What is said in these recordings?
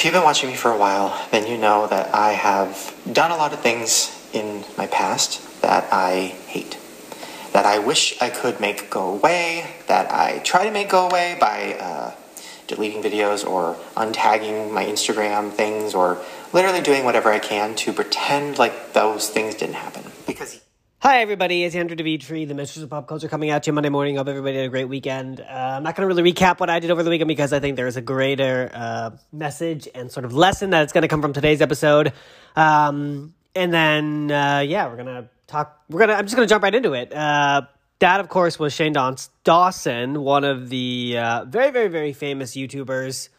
If you've been watching me for a while, then you know that I have done a lot of things in my past that I hate. That I wish I could make go away, that I try to make go away by uh, deleting videos or untagging my Instagram things or literally doing whatever I can to pretend like those things didn't happen. Hi, everybody. It's Andrew Dimitri, the Mistress of Pop Culture, coming at you Monday morning. Hope everybody had a great weekend. Uh, I'm not going to really recap what I did over the weekend because I think there's a greater uh, message and sort of lesson that's going to come from today's episode. Um, and then, uh, yeah, we're going to talk. We're going to, I'm just going to jump right into it. Uh, that, of course, was Shane Dawson, one of the uh, very, very, very famous YouTubers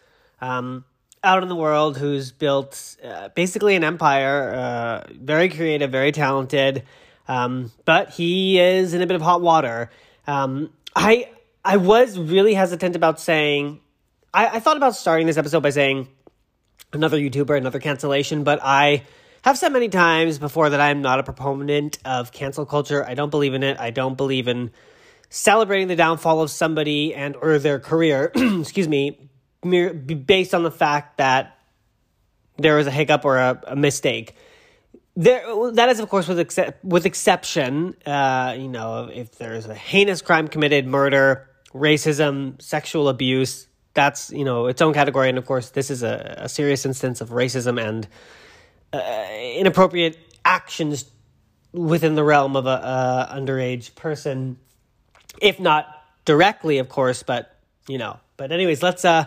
um, out in the world who's built uh, basically an empire, very creative, very talented. Um, but he is in a bit of hot water. Um, I I was really hesitant about saying. I, I thought about starting this episode by saying another YouTuber, another cancellation, but I have said many times before that I'm not a proponent of cancel culture. I don't believe in it. I don't believe in celebrating the downfall of somebody and or their career. excuse me, based on the fact that there was a hiccup or a, a mistake there that is of course with except with exception uh, you know if there's a heinous crime committed murder racism sexual abuse that's you know its own category. And of course this is a, a serious instance of racism and uh, inappropriate actions within the realm of a, a underage person if not directly of course but you know. But anyways let's uh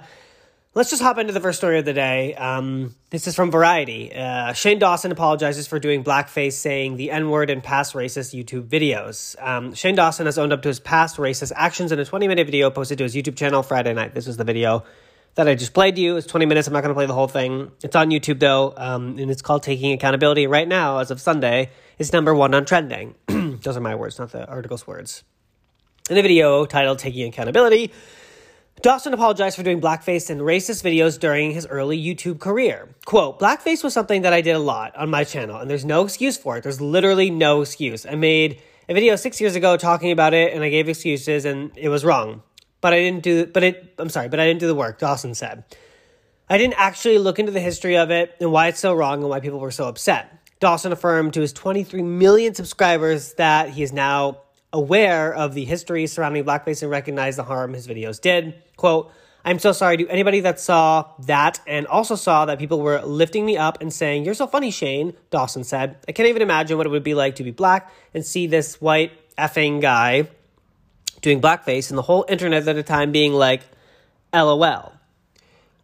Let's just hop into the first story of the day. Um, this is from Variety. Uh, Shane Dawson apologizes for doing blackface, saying the N word in past racist YouTube videos. Um, Shane Dawson has owned up to his past racist actions in a 20 minute video posted to his YouTube channel Friday night. This was the video that I just played to you. It's 20 minutes. I'm not going to play the whole thing. It's on YouTube though, um, and it's called Taking Accountability. Right now, as of Sunday, it's number one on trending. Those are my words, not the article's words. In the video titled Taking Accountability, Dawson apologized for doing blackface and racist videos during his early YouTube career. Quote, Blackface was something that I did a lot on my channel, and there's no excuse for it. There's literally no excuse. I made a video six years ago talking about it, and I gave excuses, and it was wrong. But I didn't do, but it, I'm sorry, but I didn't do the work, Dawson said. I didn't actually look into the history of it and why it's so wrong and why people were so upset. Dawson affirmed to his 23 million subscribers that he is now aware of the history surrounding blackface and recognized the harm his videos did. Quote, I'm so sorry to anybody that saw that and also saw that people were lifting me up and saying, You're so funny, Shane, Dawson said. I can't even imagine what it would be like to be black and see this white effing guy doing blackface and the whole internet at the time being like, LOL.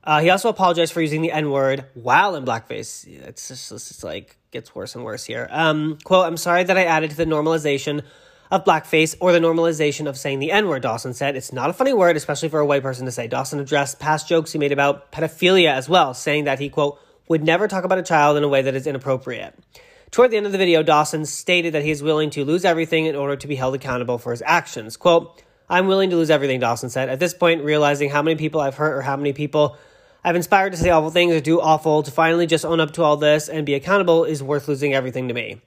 Uh, he also apologized for using the N word while in blackface. It's just, it's just like gets worse and worse here. Um, quote, I'm sorry that I added to the normalization of blackface or the normalization of saying the N word, Dawson said. It's not a funny word, especially for a white person to say. Dawson addressed past jokes he made about pedophilia as well, saying that he, quote, would never talk about a child in a way that is inappropriate. Toward the end of the video, Dawson stated that he is willing to lose everything in order to be held accountable for his actions. Quote, I'm willing to lose everything, Dawson said. At this point, realizing how many people I've hurt or how many people I've inspired to say awful things or do awful, to finally just own up to all this and be accountable is worth losing everything to me.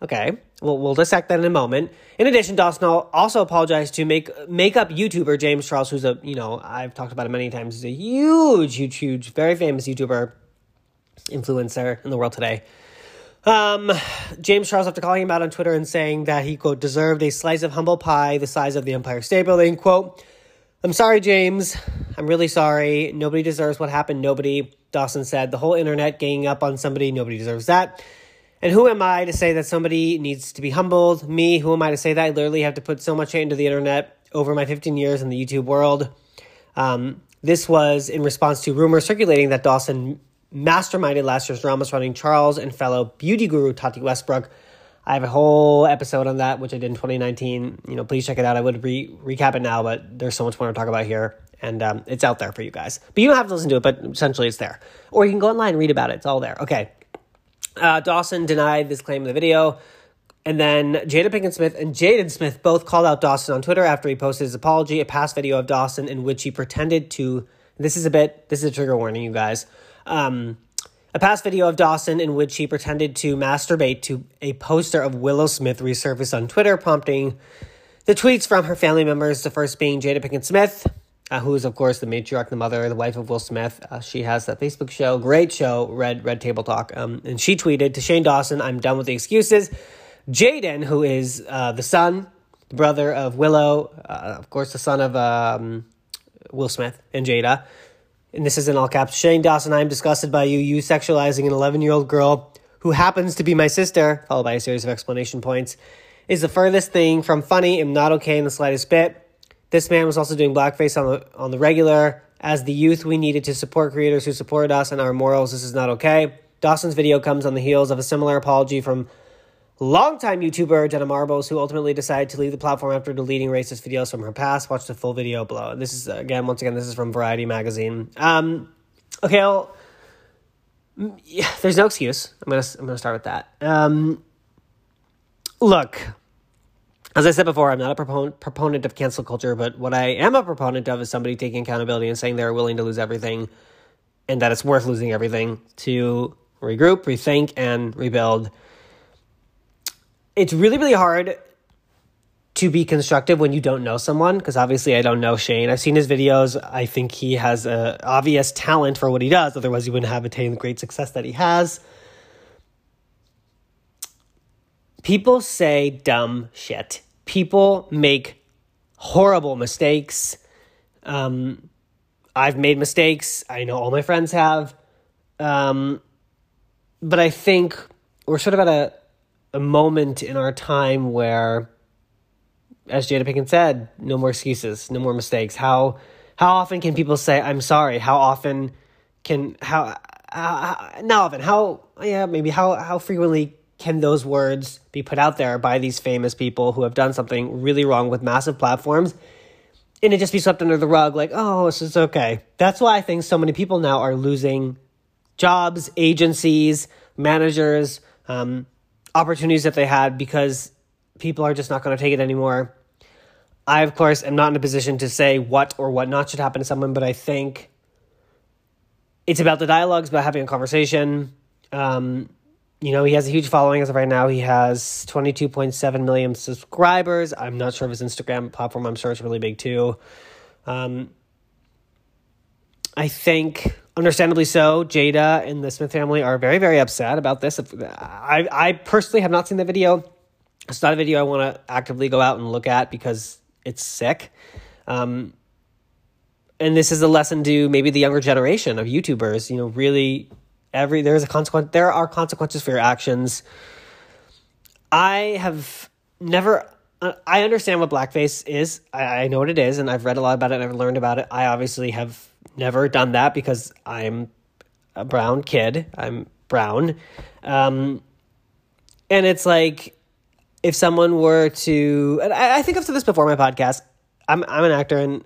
Okay, well, we'll dissect that in a moment. In addition, Dawson also apologized to make makeup YouTuber James Charles, who's a you know I've talked about him many times. He's a huge, huge, huge, very famous YouTuber influencer in the world today. Um, James Charles, after calling him out on Twitter and saying that he quote deserved a slice of humble pie the size of the Empire State Building, quote. I'm sorry, James. I'm really sorry. Nobody deserves what happened. Nobody. Dawson said the whole internet ganging up on somebody. Nobody deserves that. And who am I to say that somebody needs to be humbled? Me, who am I to say that? I literally have to put so much into the internet over my 15 years in the YouTube world. Um, this was in response to rumors circulating that Dawson masterminded last year's drama surrounding Charles and fellow beauty guru Tati Westbrook. I have a whole episode on that, which I did in 2019. You know, please check it out. I would re- recap it now, but there's so much more to talk about here, and um, it's out there for you guys. But you don't have to listen to it, but essentially it's there. Or you can go online and read about it. It's all there. Okay. Uh, Dawson denied this claim in the video. And then Jada Pinkett Smith and Jaden Smith both called out Dawson on Twitter after he posted his apology, a past video of Dawson in which he pretended to. This is a bit, this is a trigger warning, you guys. Um, a past video of Dawson in which he pretended to masturbate to a poster of Willow Smith resurfaced on Twitter, prompting the tweets from her family members, the first being Jada Pinkett Smith. Uh, who is of course the matriarch, the mother, the wife of Will Smith. Uh, she has that Facebook show, great show, Red Red Table Talk. Um, and she tweeted to Shane Dawson, "I'm done with the excuses." Jaden, who is uh, the son, the brother of Willow, uh, of course, the son of um, Will Smith and Jada. And this is in all caps. Shane Dawson, I am disgusted by you, you sexualizing an 11 year old girl who happens to be my sister, followed by a series of explanation points, is the furthest thing from funny and not okay in the slightest bit. This man was also doing blackface on the on the regular. As the youth, we needed to support creators who supported us and our morals. This is not okay. Dawson's video comes on the heels of a similar apology from longtime YouTuber Jenna Marbles, who ultimately decided to leave the platform after deleting racist videos from her past. Watch the full video below. This is again, once again, this is from Variety magazine. Um, okay, well, yeah, there's no excuse. I'm gonna I'm gonna start with that. Um, look, as I said before, I'm not a proponent proponent of cancel culture, but what I am a proponent of is somebody taking accountability and saying they're willing to lose everything, and that it's worth losing everything to regroup, rethink, and rebuild. It's really really hard to be constructive when you don't know someone because obviously I don't know Shane. I've seen his videos. I think he has a obvious talent for what he does. Otherwise, he wouldn't have attained the great success that he has. People say dumb shit. People make horrible mistakes. Um, I've made mistakes. I know all my friends have. Um, but I think we're sort of at a, a moment in our time where as Jada Pinkett said, no more excuses, no more mistakes. How how often can people say I'm sorry? How often can how, how not often how yeah maybe how how frequently can those words be put out there by these famous people who have done something really wrong with massive platforms? And it just be swept under the rug, like, oh, this is okay. That's why I think so many people now are losing jobs, agencies, managers, um, opportunities that they had because people are just not going to take it anymore. I, of course, am not in a position to say what or what not should happen to someone, but I think it's about the dialogues, about having a conversation. Um, you know, he has a huge following as of right now. He has 22.7 million subscribers. I'm not sure of his Instagram platform. I'm sure it's really big too. Um, I think, understandably so, Jada and the Smith family are very, very upset about this. I, I personally have not seen the video. It's not a video I want to actively go out and look at because it's sick. Um, and this is a lesson to maybe the younger generation of YouTubers. You know, really, every there's a consequence. There are consequences for your actions. I have never. Uh, I understand what blackface is. I, know what it is, and I've read a lot about it. and I've learned about it. I obviously have never done that because I'm a brown kid. I'm brown, um, and it's like if someone were to, and I, I think I've said this before my podcast. I'm I'm an actor, and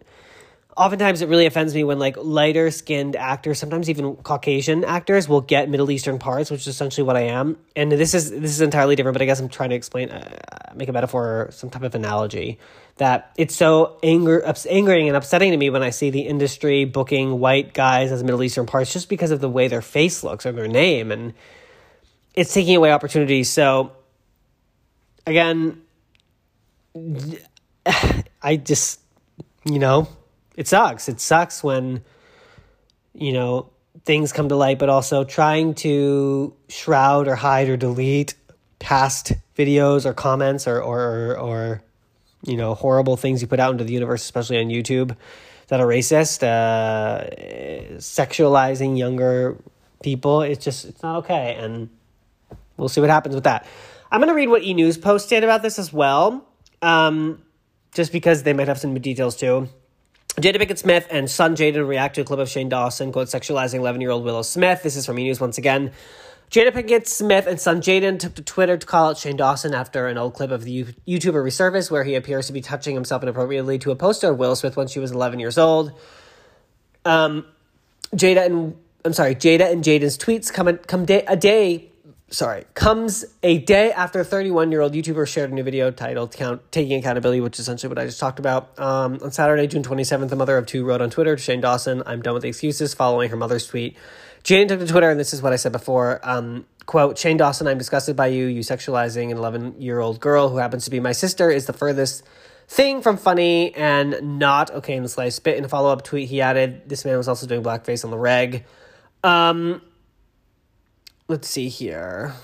oftentimes it really offends me when like lighter skinned actors, sometimes even Caucasian actors, will get Middle Eastern parts, which is essentially what I am. And this is this is entirely different, but I guess I'm trying to explain, uh, make a metaphor or some type of analogy that it's so anger, ups, angering and upsetting to me when I see the industry booking white guys as Middle Eastern parts just because of the way their face looks or their name, and it's taking away opportunities. So again, I just, you know, it sucks. It sucks when, you know, things come to light, but also trying to shroud or hide or delete past videos or comments or, or, or, you know, horrible things you put out into the universe, especially on YouTube that are racist, uh, sexualizing younger people. It's just, it's not okay. And we'll see what happens with that. I'm going to read what E News posted about this as well, um, just because they might have some details too. Jada Pinkett Smith and son Jaden react to a clip of Shane Dawson, quote, sexualizing 11 year old Willow Smith. This is from E News once again. Jada Pinkett Smith and son Jaden took to Twitter to call out Shane Dawson after an old clip of the YouTuber resurfaced where he appears to be touching himself inappropriately to a poster of Willow Smith when she was 11 years old. Um, Jada and I'm sorry, Jada and Jaden's tweets come come day, a day sorry, comes a day after 31 year old YouTuber shared a new video titled Count, Taking Accountability, which is essentially what I just talked about. Um, on Saturday, June 27th, the mother of two wrote on Twitter to Shane Dawson, I'm done with the excuses, following her mother's tweet. Jane took to Twitter, and this is what I said before. Um, quote, Shane Dawson, I'm disgusted by you. You sexualizing an 11 year old girl who happens to be my sister is the furthest thing from funny and not okay in the slice bit. In a follow up tweet, he added, "This man was also doing blackface on the reg." Um, let's see here.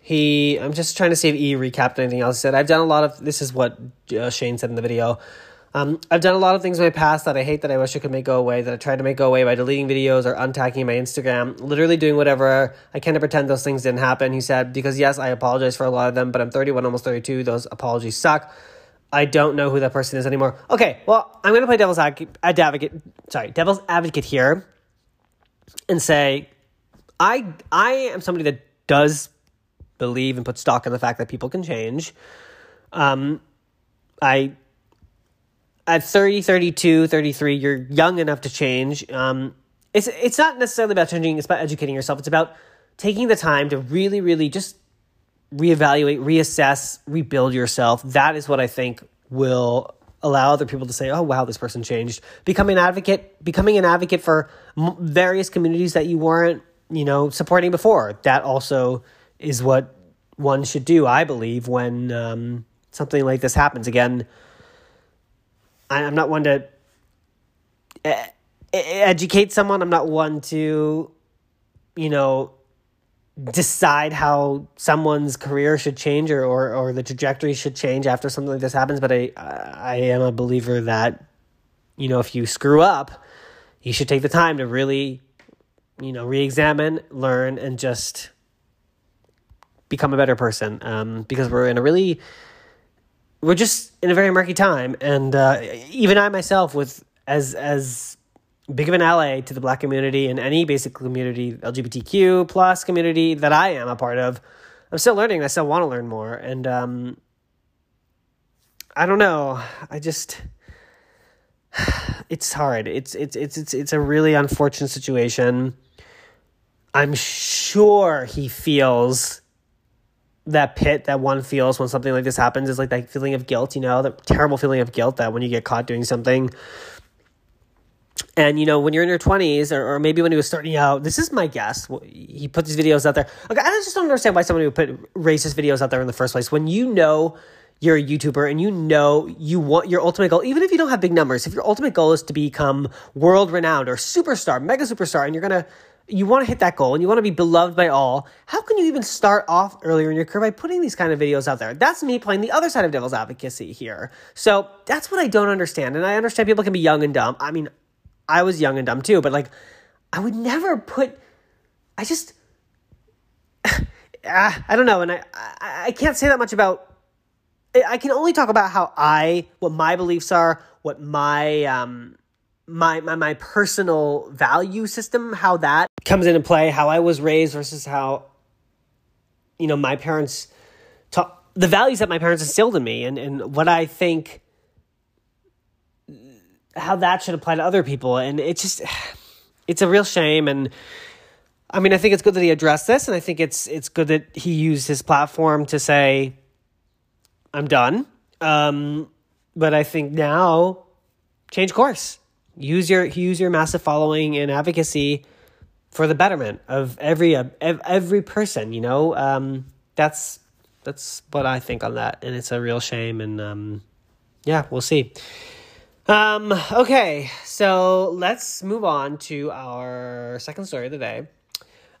He, I'm just trying to see if he recapped anything else. He said, "I've done a lot of." This is what uh, Shane said in the video. Um, I've done a lot of things in my past that I hate that I wish I could make go away, that I tried to make go away by deleting videos or untacking my Instagram, literally doing whatever I can to pretend those things didn't happen. He said, because yes, I apologize for a lot of them, but I'm 31, almost 32. Those apologies suck. I don't know who that person is anymore. Okay, well, I'm going to play devil's advocate, sorry, devil's advocate here and say, I, I am somebody that does believe and put stock in the fact that people can change. Um, I at 30, 32, 33, you're young enough to change. Um, it's it's not necessarily about changing, it's about educating yourself. It's about taking the time to really, really just reevaluate, reassess, rebuild yourself. That is what I think will allow other people to say, "Oh, wow, this person changed." Becoming an advocate, becoming an advocate for various communities that you weren't, you know, supporting before. That also is what one should do, I believe, when um, something like this happens. Again, I'm not one to educate someone. I'm not one to, you know, decide how someone's career should change or, or, or the trajectory should change after something like this happens. But I, I am a believer that, you know, if you screw up, you should take the time to really, you know, re-examine, learn, and just become a better person. Um, because we're in a really we're just in a very murky time, and uh, even I myself, with as as big of an ally to the Black community and any basic community, LGBTQ plus community that I am a part of, I'm still learning. I still want to learn more, and um, I don't know. I just it's hard. It's it's it's it's it's a really unfortunate situation. I'm sure he feels that pit that one feels when something like this happens is like that feeling of guilt, you know, the terrible feeling of guilt that when you get caught doing something. And, you know, when you're in your 20s, or, or maybe when he was starting out, this is my guess. He put these videos out there. Okay, I just don't understand why someone would put racist videos out there in the first place. When you know you're a YouTuber and you know you want your ultimate goal, even if you don't have big numbers, if your ultimate goal is to become world renowned or superstar, mega superstar, and you're to you want to hit that goal and you want to be beloved by all, how can you even start off earlier in your career by putting these kind of videos out there? That's me playing the other side of devil's advocacy here. So that's what I don't understand. And I understand people can be young and dumb. I mean, I was young and dumb too, but like, I would never put, I just, ah, I don't know. And I, I, I can't say that much about, I can only talk about how I, what my beliefs are, what my, um, my, my my personal value system, how that comes into play, how I was raised versus how you know my parents taught the values that my parents instilled in me and, and what I think how that should apply to other people. And it's just it's a real shame and I mean I think it's good that he addressed this and I think it's it's good that he used his platform to say I'm done. Um, but I think now change course use your use your massive following and advocacy for the betterment of every uh, every person you know? Um, that's that's what i think on that and it's a real shame and um, yeah we'll see. Um, okay so let's move on to our second story of the day.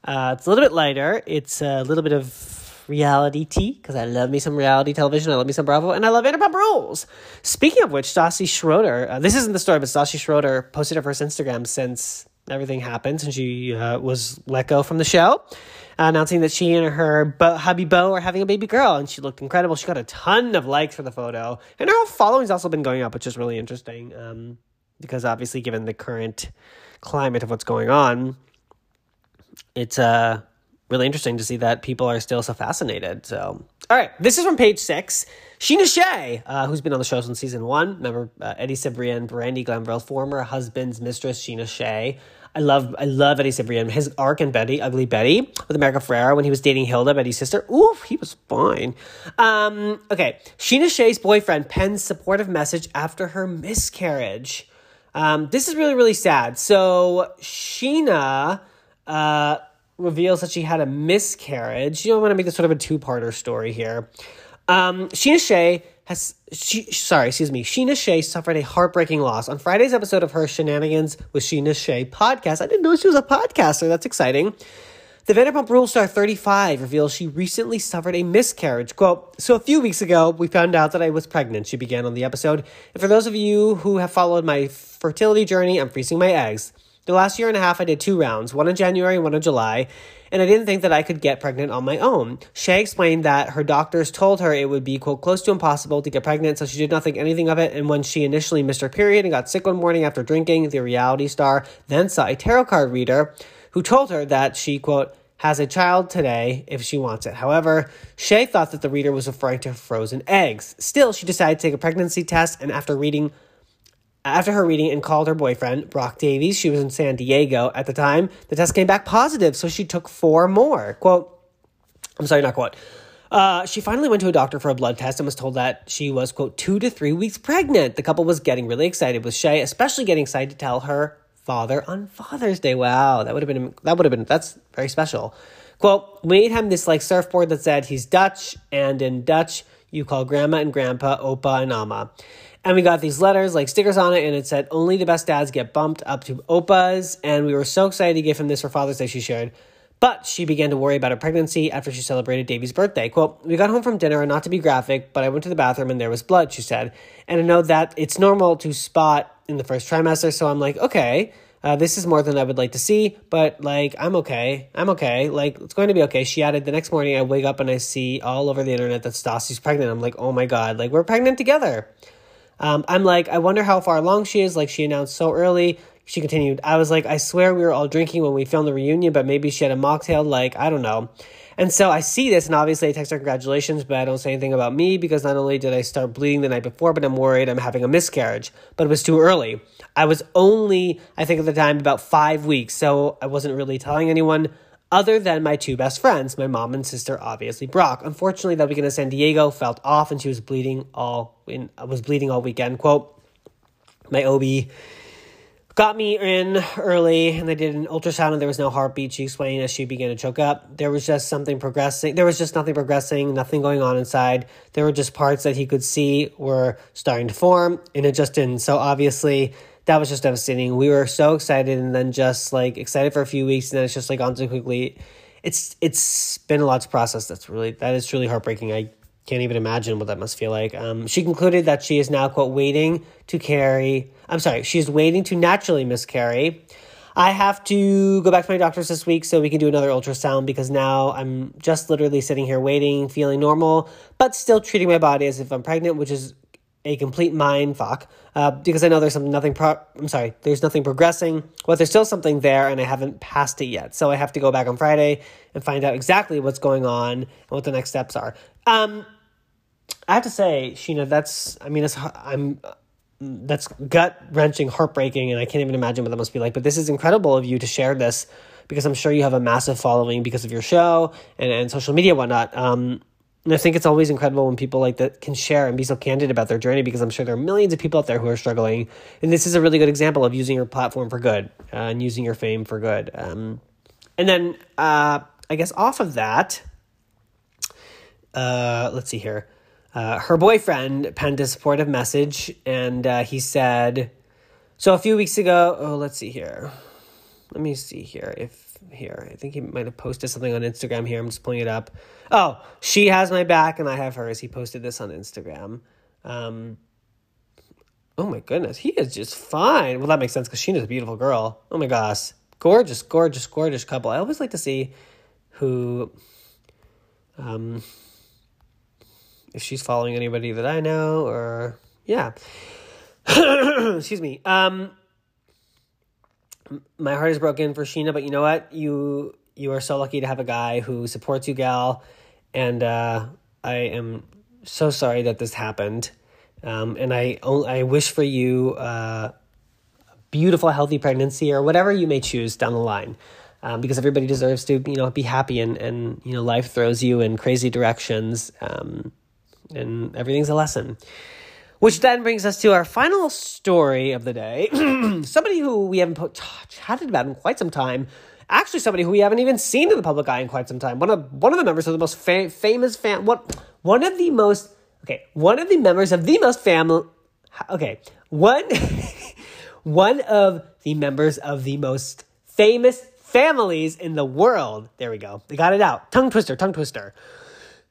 Uh, it's a little bit lighter. It's a little bit of reality tea because I love me some reality television. I love me some Bravo, and I love Vanderpump Rules. Speaking of which, Stassi Schroeder, uh, this isn't the story, but Stassi Schroeder posted her first Instagram since everything happened, and she uh, was let go from the show, announcing that she and her bo- hubby Bo are having a baby girl, and she looked incredible. She got a ton of likes for the photo, and her following's also been going up, which is really interesting um, because obviously, given the current climate of what's going on, it's uh really interesting to see that people are still so fascinated. So, all right, this is from page six. Scheana Shay, uh, who's been on the show since season one. Remember uh, Eddie Cibrian, Brandi Glanville, former husband's mistress, Scheana Shay. I love I love Eddie Cibrian. His arc in Betty, Ugly Betty, with America Ferrera when he was dating Hilda, Betty's sister. Oof, he was fine. Um, okay, Scheana Shay's boyfriend pens supportive message after her miscarriage. Um, this is really really sad. So Scheana, Uh, reveals that she had a miscarriage. You know, I'm going to make this sort of a two parter story here. Um, Scheana Shay has she sorry, excuse me, Scheana Shay suffered a heartbreaking loss. On Friday's episode of her Shenanigans with Scheana Shay podcast, I didn't know she was a podcaster. That's exciting. The Vanderpump Rules star 35 reveals she recently suffered a miscarriage. Quote, so a few weeks ago, we found out that I was pregnant, she began on the episode. And for those of you who have followed my fertility journey, I'm freezing my eggs. The last year and a half, I did two rounds, one in January, and one in July, and I didn't think that I could get pregnant on my own. Shay explained that her doctors told her it would be, quote, close to impossible to get pregnant, so she did not think anything of it. And when she initially missed her period and got sick one morning after drinking, the reality star then saw a tarot card reader who told her that she, quote, has a child today if she wants it. However, Shay thought that the reader was referring to frozen eggs. Still, she decided to take a pregnancy test, and after reading after her reading and called her boyfriend, Brock Davies, she was in San Diego at the time, the test came back positive, so she took four more. Quote, I'm sorry, not quote. Uh, she finally went to a doctor for a blood test and was told that she was, quote, two to three weeks pregnant. The couple was getting really excited with Shay, especially getting excited to tell her father on Father's Day. Wow, that would have been, that would have been, that's very special. Quote, we made him this like surfboard that said he's Dutch, and in Dutch, you call grandma and grandpa Opa and Ama. And we got these letters, like stickers on it, and it said, Only the best dads get bumped up to Opa's. And we were so excited to give him this for Father's Day, she shared. But she began to worry about her pregnancy after she celebrated Davies' birthday. Quote, We got home from dinner, and not to be graphic, but I went to the bathroom and there was blood, she said. And I know that it's normal to spot in the first trimester, so I'm like, okay, uh, this is more than I would like to see, but like, I'm okay. I'm okay. Like, it's going to be okay. She added, the next morning I wake up and I see all over the internet that Stassi's pregnant. I'm like, oh my God, like, we're pregnant together. Um, I'm like, I wonder how far along she is. Like, she announced so early. She continued, I was like, I swear we were all drinking when we filmed the reunion, but maybe she had a mocktail. Like, I don't know. And so I see this, and obviously I text her congratulations, but I don't say anything about me because not only did I start bleeding the night before, but I'm worried I'm having a miscarriage. But it was too early. I was only, I think at the time, about five weeks, so I wasn't really telling anyone other than my two best friends, my mom and sister, obviously Brock. Unfortunately, that weekend in San Diego felt off, and she was bleeding all in was bleeding all weekend. Quote: My OB got me in early, and they did an ultrasound, and there was no heartbeat. She explained as she began to choke up. There was just something progressing. There was just nothing progressing, nothing going on inside. There were just parts that he could see were starting to form, and it just didn't. So obviously that was just devastating. We were so excited and then just like excited for a few weeks and then it's just like gone so quickly. It's it's been a lot to process. That's really that is truly heartbreaking. I can't even imagine what that must feel like. Um, she concluded that she is now quote waiting to carry. I'm sorry, she is waiting to naturally miscarry. I have to go back to my doctor's this week so we can do another ultrasound because now I'm just literally sitting here waiting, feeling normal, but still treating my body as if I'm pregnant, which is a complete mind fuck uh, because I know there's something nothing pro- I'm sorry there's nothing progressing but there's still something there and I haven't passed it yet. So I have to go back on Friday and find out exactly what's going on and what the next steps are. Um I have to say Scheana, that's I mean it's I'm that's gut wrenching heartbreaking and I can't even imagine what that must be like but this is incredible of you to share this because I'm sure you have a massive following because of your show and, and social media and whatnot. Um and I think it's always incredible when people like that can share and be so candid about their journey because I'm sure there are millions of people out there who are struggling. And this is a really good example of using your platform for good uh, and using your fame for good. Um, and then uh, I guess off of that, uh, let's see here. Uh, her boyfriend penned a supportive message and uh, he said, So a few weeks ago, oh, let's see here. Let me see here if here. I think he might have posted something on Instagram here. I'm just pulling it up. Oh, she has my back and I have hers. He posted this on Instagram. Um, oh my goodness, he is just fine. Well, that makes sense because Scheana's a beautiful girl. Oh my gosh, gorgeous, gorgeous, gorgeous couple. I always like to see who, um, if she's following anybody that I know or yeah. Excuse me. Um, my heart is broken for Scheana, but you know what? You you are so lucky to have a guy who supports you, gal, and uh, I am so sorry that this happened. Um, and I I wish for you uh, a beautiful, healthy pregnancy or whatever you may choose down the line. Um, because everybody deserves to, you know, be happy and, and you know, life throws you in crazy directions, um, and everything's a lesson. Which then brings us to our final story of the day. somebody who we haven't put, chatted about in quite some time. Actually, somebody who we haven't even seen in the public eye in quite some time. One of one of the members of the most fa- famous fan. What one of the most Okay, one of the members of the most family. Okay, one one of the members of the most famous families in the world. There we go. They got it out. Tongue twister. Tongue twister.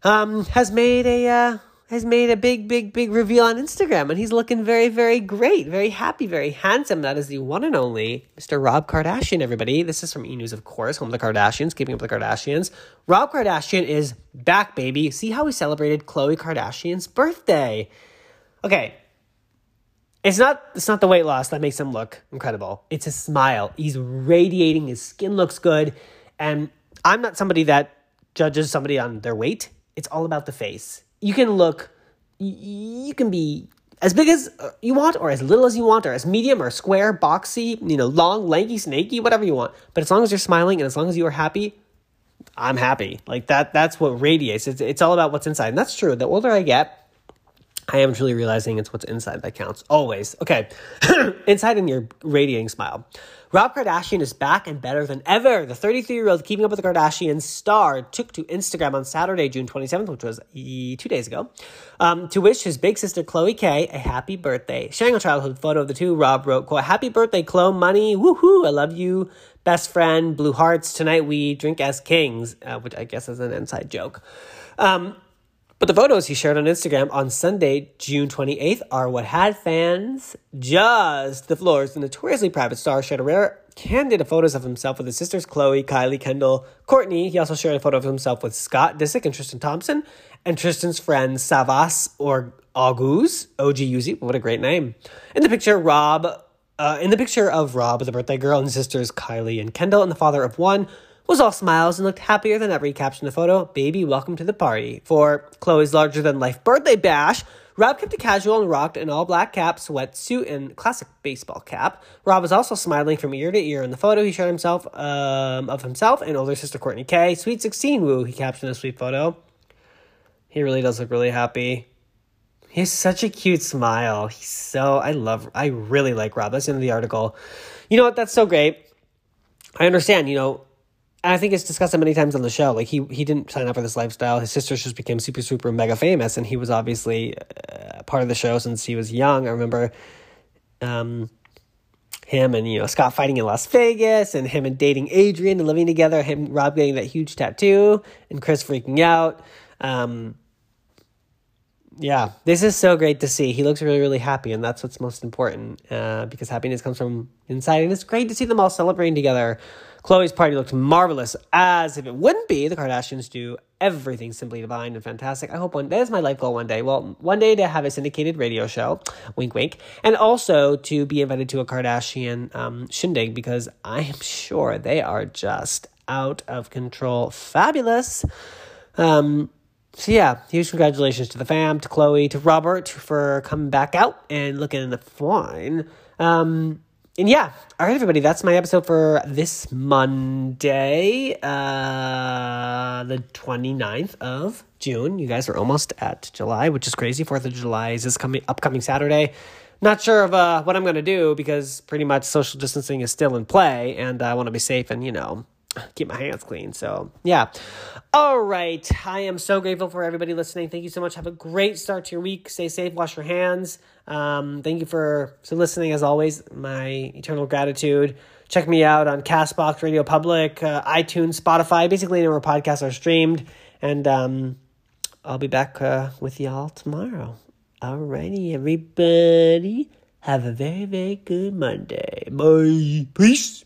Um, has made a uh, has made a big, big, big reveal on Instagram, and he's looking very, very great, very happy, very handsome. That is the one and only Mr. Rob Kardashian, everybody. This is from E News, of course, home of the Kardashians, keeping up with the Kardashians. Rob Kardashian is back, baby. See how he celebrated Khloe Kardashian's birthday. Okay. It's not it's not the weight loss that makes him look incredible. It's his smile. He's radiating, his skin looks good. And I'm not somebody that judges somebody on their weight. It's all about the face you can look, you can be as big as uh, you want, or as little as you want, or as medium or square, boxy, you know, long, lanky, snaky, whatever you want. But as long as you're smiling and as long as you are happy, I'm happy. Like that, that's what radiates. It's, it's all about what's inside. And that's true. The older I get, I am truly realizing it's what's inside that counts. Always. Okay. inside in your radiating smile. Rob Kardashian is back and better than ever. The 33 year old Keeping Up with the Kardashians star took to Instagram on Saturday, June 27th, which was two days ago, um, to wish his big sister Khloe K a happy birthday. Sharing a childhood photo of the two, Rob wrote, quote, Happy birthday, Khloe, Money. Woohoo. I love you. Best friend, Blue Hearts. Tonight we drink as kings, uh, which I guess is an inside joke. Um, but the photos he shared on Instagram on Sunday, June 28th, are what had fans just the floors. The notoriously private star shared a rare candid photos of himself with his sisters Khloe, Kylie, Kendall, Kourtney. He also shared a photo of himself with Scott Disick and Tristan Thompson, and Tristan's friend Savas or August, OG Uzi. What a great name. In the picture, Rob, uh, in the picture of Rob, the birthday girl, and sisters Kylie and Kendall, and the father of one, was all smiles and looked happier than ever. He captioned the photo, Baby, welcome to the party. For Khloe's larger than life birthday bash, Rob kept it casual and rocked an all black cap, sweatsuit, and classic baseball cap. Rob was also smiling from ear to ear in the photo. He showed himself um, of himself and older sister Kourtney K. Sweet 16 woo, he captioned the sweet photo. He really does look really happy. He has such a cute smile. He's so I love I really like Rob. That's the end of the article. You know what? That's so great. I understand, you know, I think it's discussed many times on the show. Like he he didn't sign up for this lifestyle. His sisters just became super super mega famous, and he was obviously uh, part of the show since he was young. I remember, um, him and you know Scott fighting in Las Vegas, and him and dating Adrienne and living together. Him Rob getting that huge tattoo, and Kris freaking out. Um, yeah, this is so great to see. He looks really, really happy, and that's what's most important uh, because happiness comes from inside. And it's great to see them all celebrating together. Khloe's party looked marvelous, as if it wouldn't be. The Kardashians do everything simply divine and fantastic. I hope one that is my life goal one day. Well, one day to have a syndicated radio show, wink, wink, and also to be invited to a Kardashian um, shindig because I am sure they are just out of control, fabulous. Um, so yeah, huge congratulations to the fam, to Khloe, to Robert for coming back out and looking in the fine. Um, and yeah, all right, everybody, that's my episode for this Monday, uh, the 29th of June. You guys are almost at July, which is crazy. 4th of July is this coming upcoming Saturday. Not sure of uh, what I'm going to do because pretty much social distancing is still in play and I want to be safe and, you know, keep my hands clean. So, yeah. All right. I am so grateful for everybody listening. Thank you so much. Have a great start to your week. Stay safe. Wash your hands. Um, thank you for, listening, as always. My eternal gratitude. Check me out on Castbox, Radio Public, uh, iTunes, Spotify, basically anywhere podcasts are streamed. And um, I'll be back uh, with y'all tomorrow. Alrighty, everybody. Have a very, very good Monday. Bye. Peace.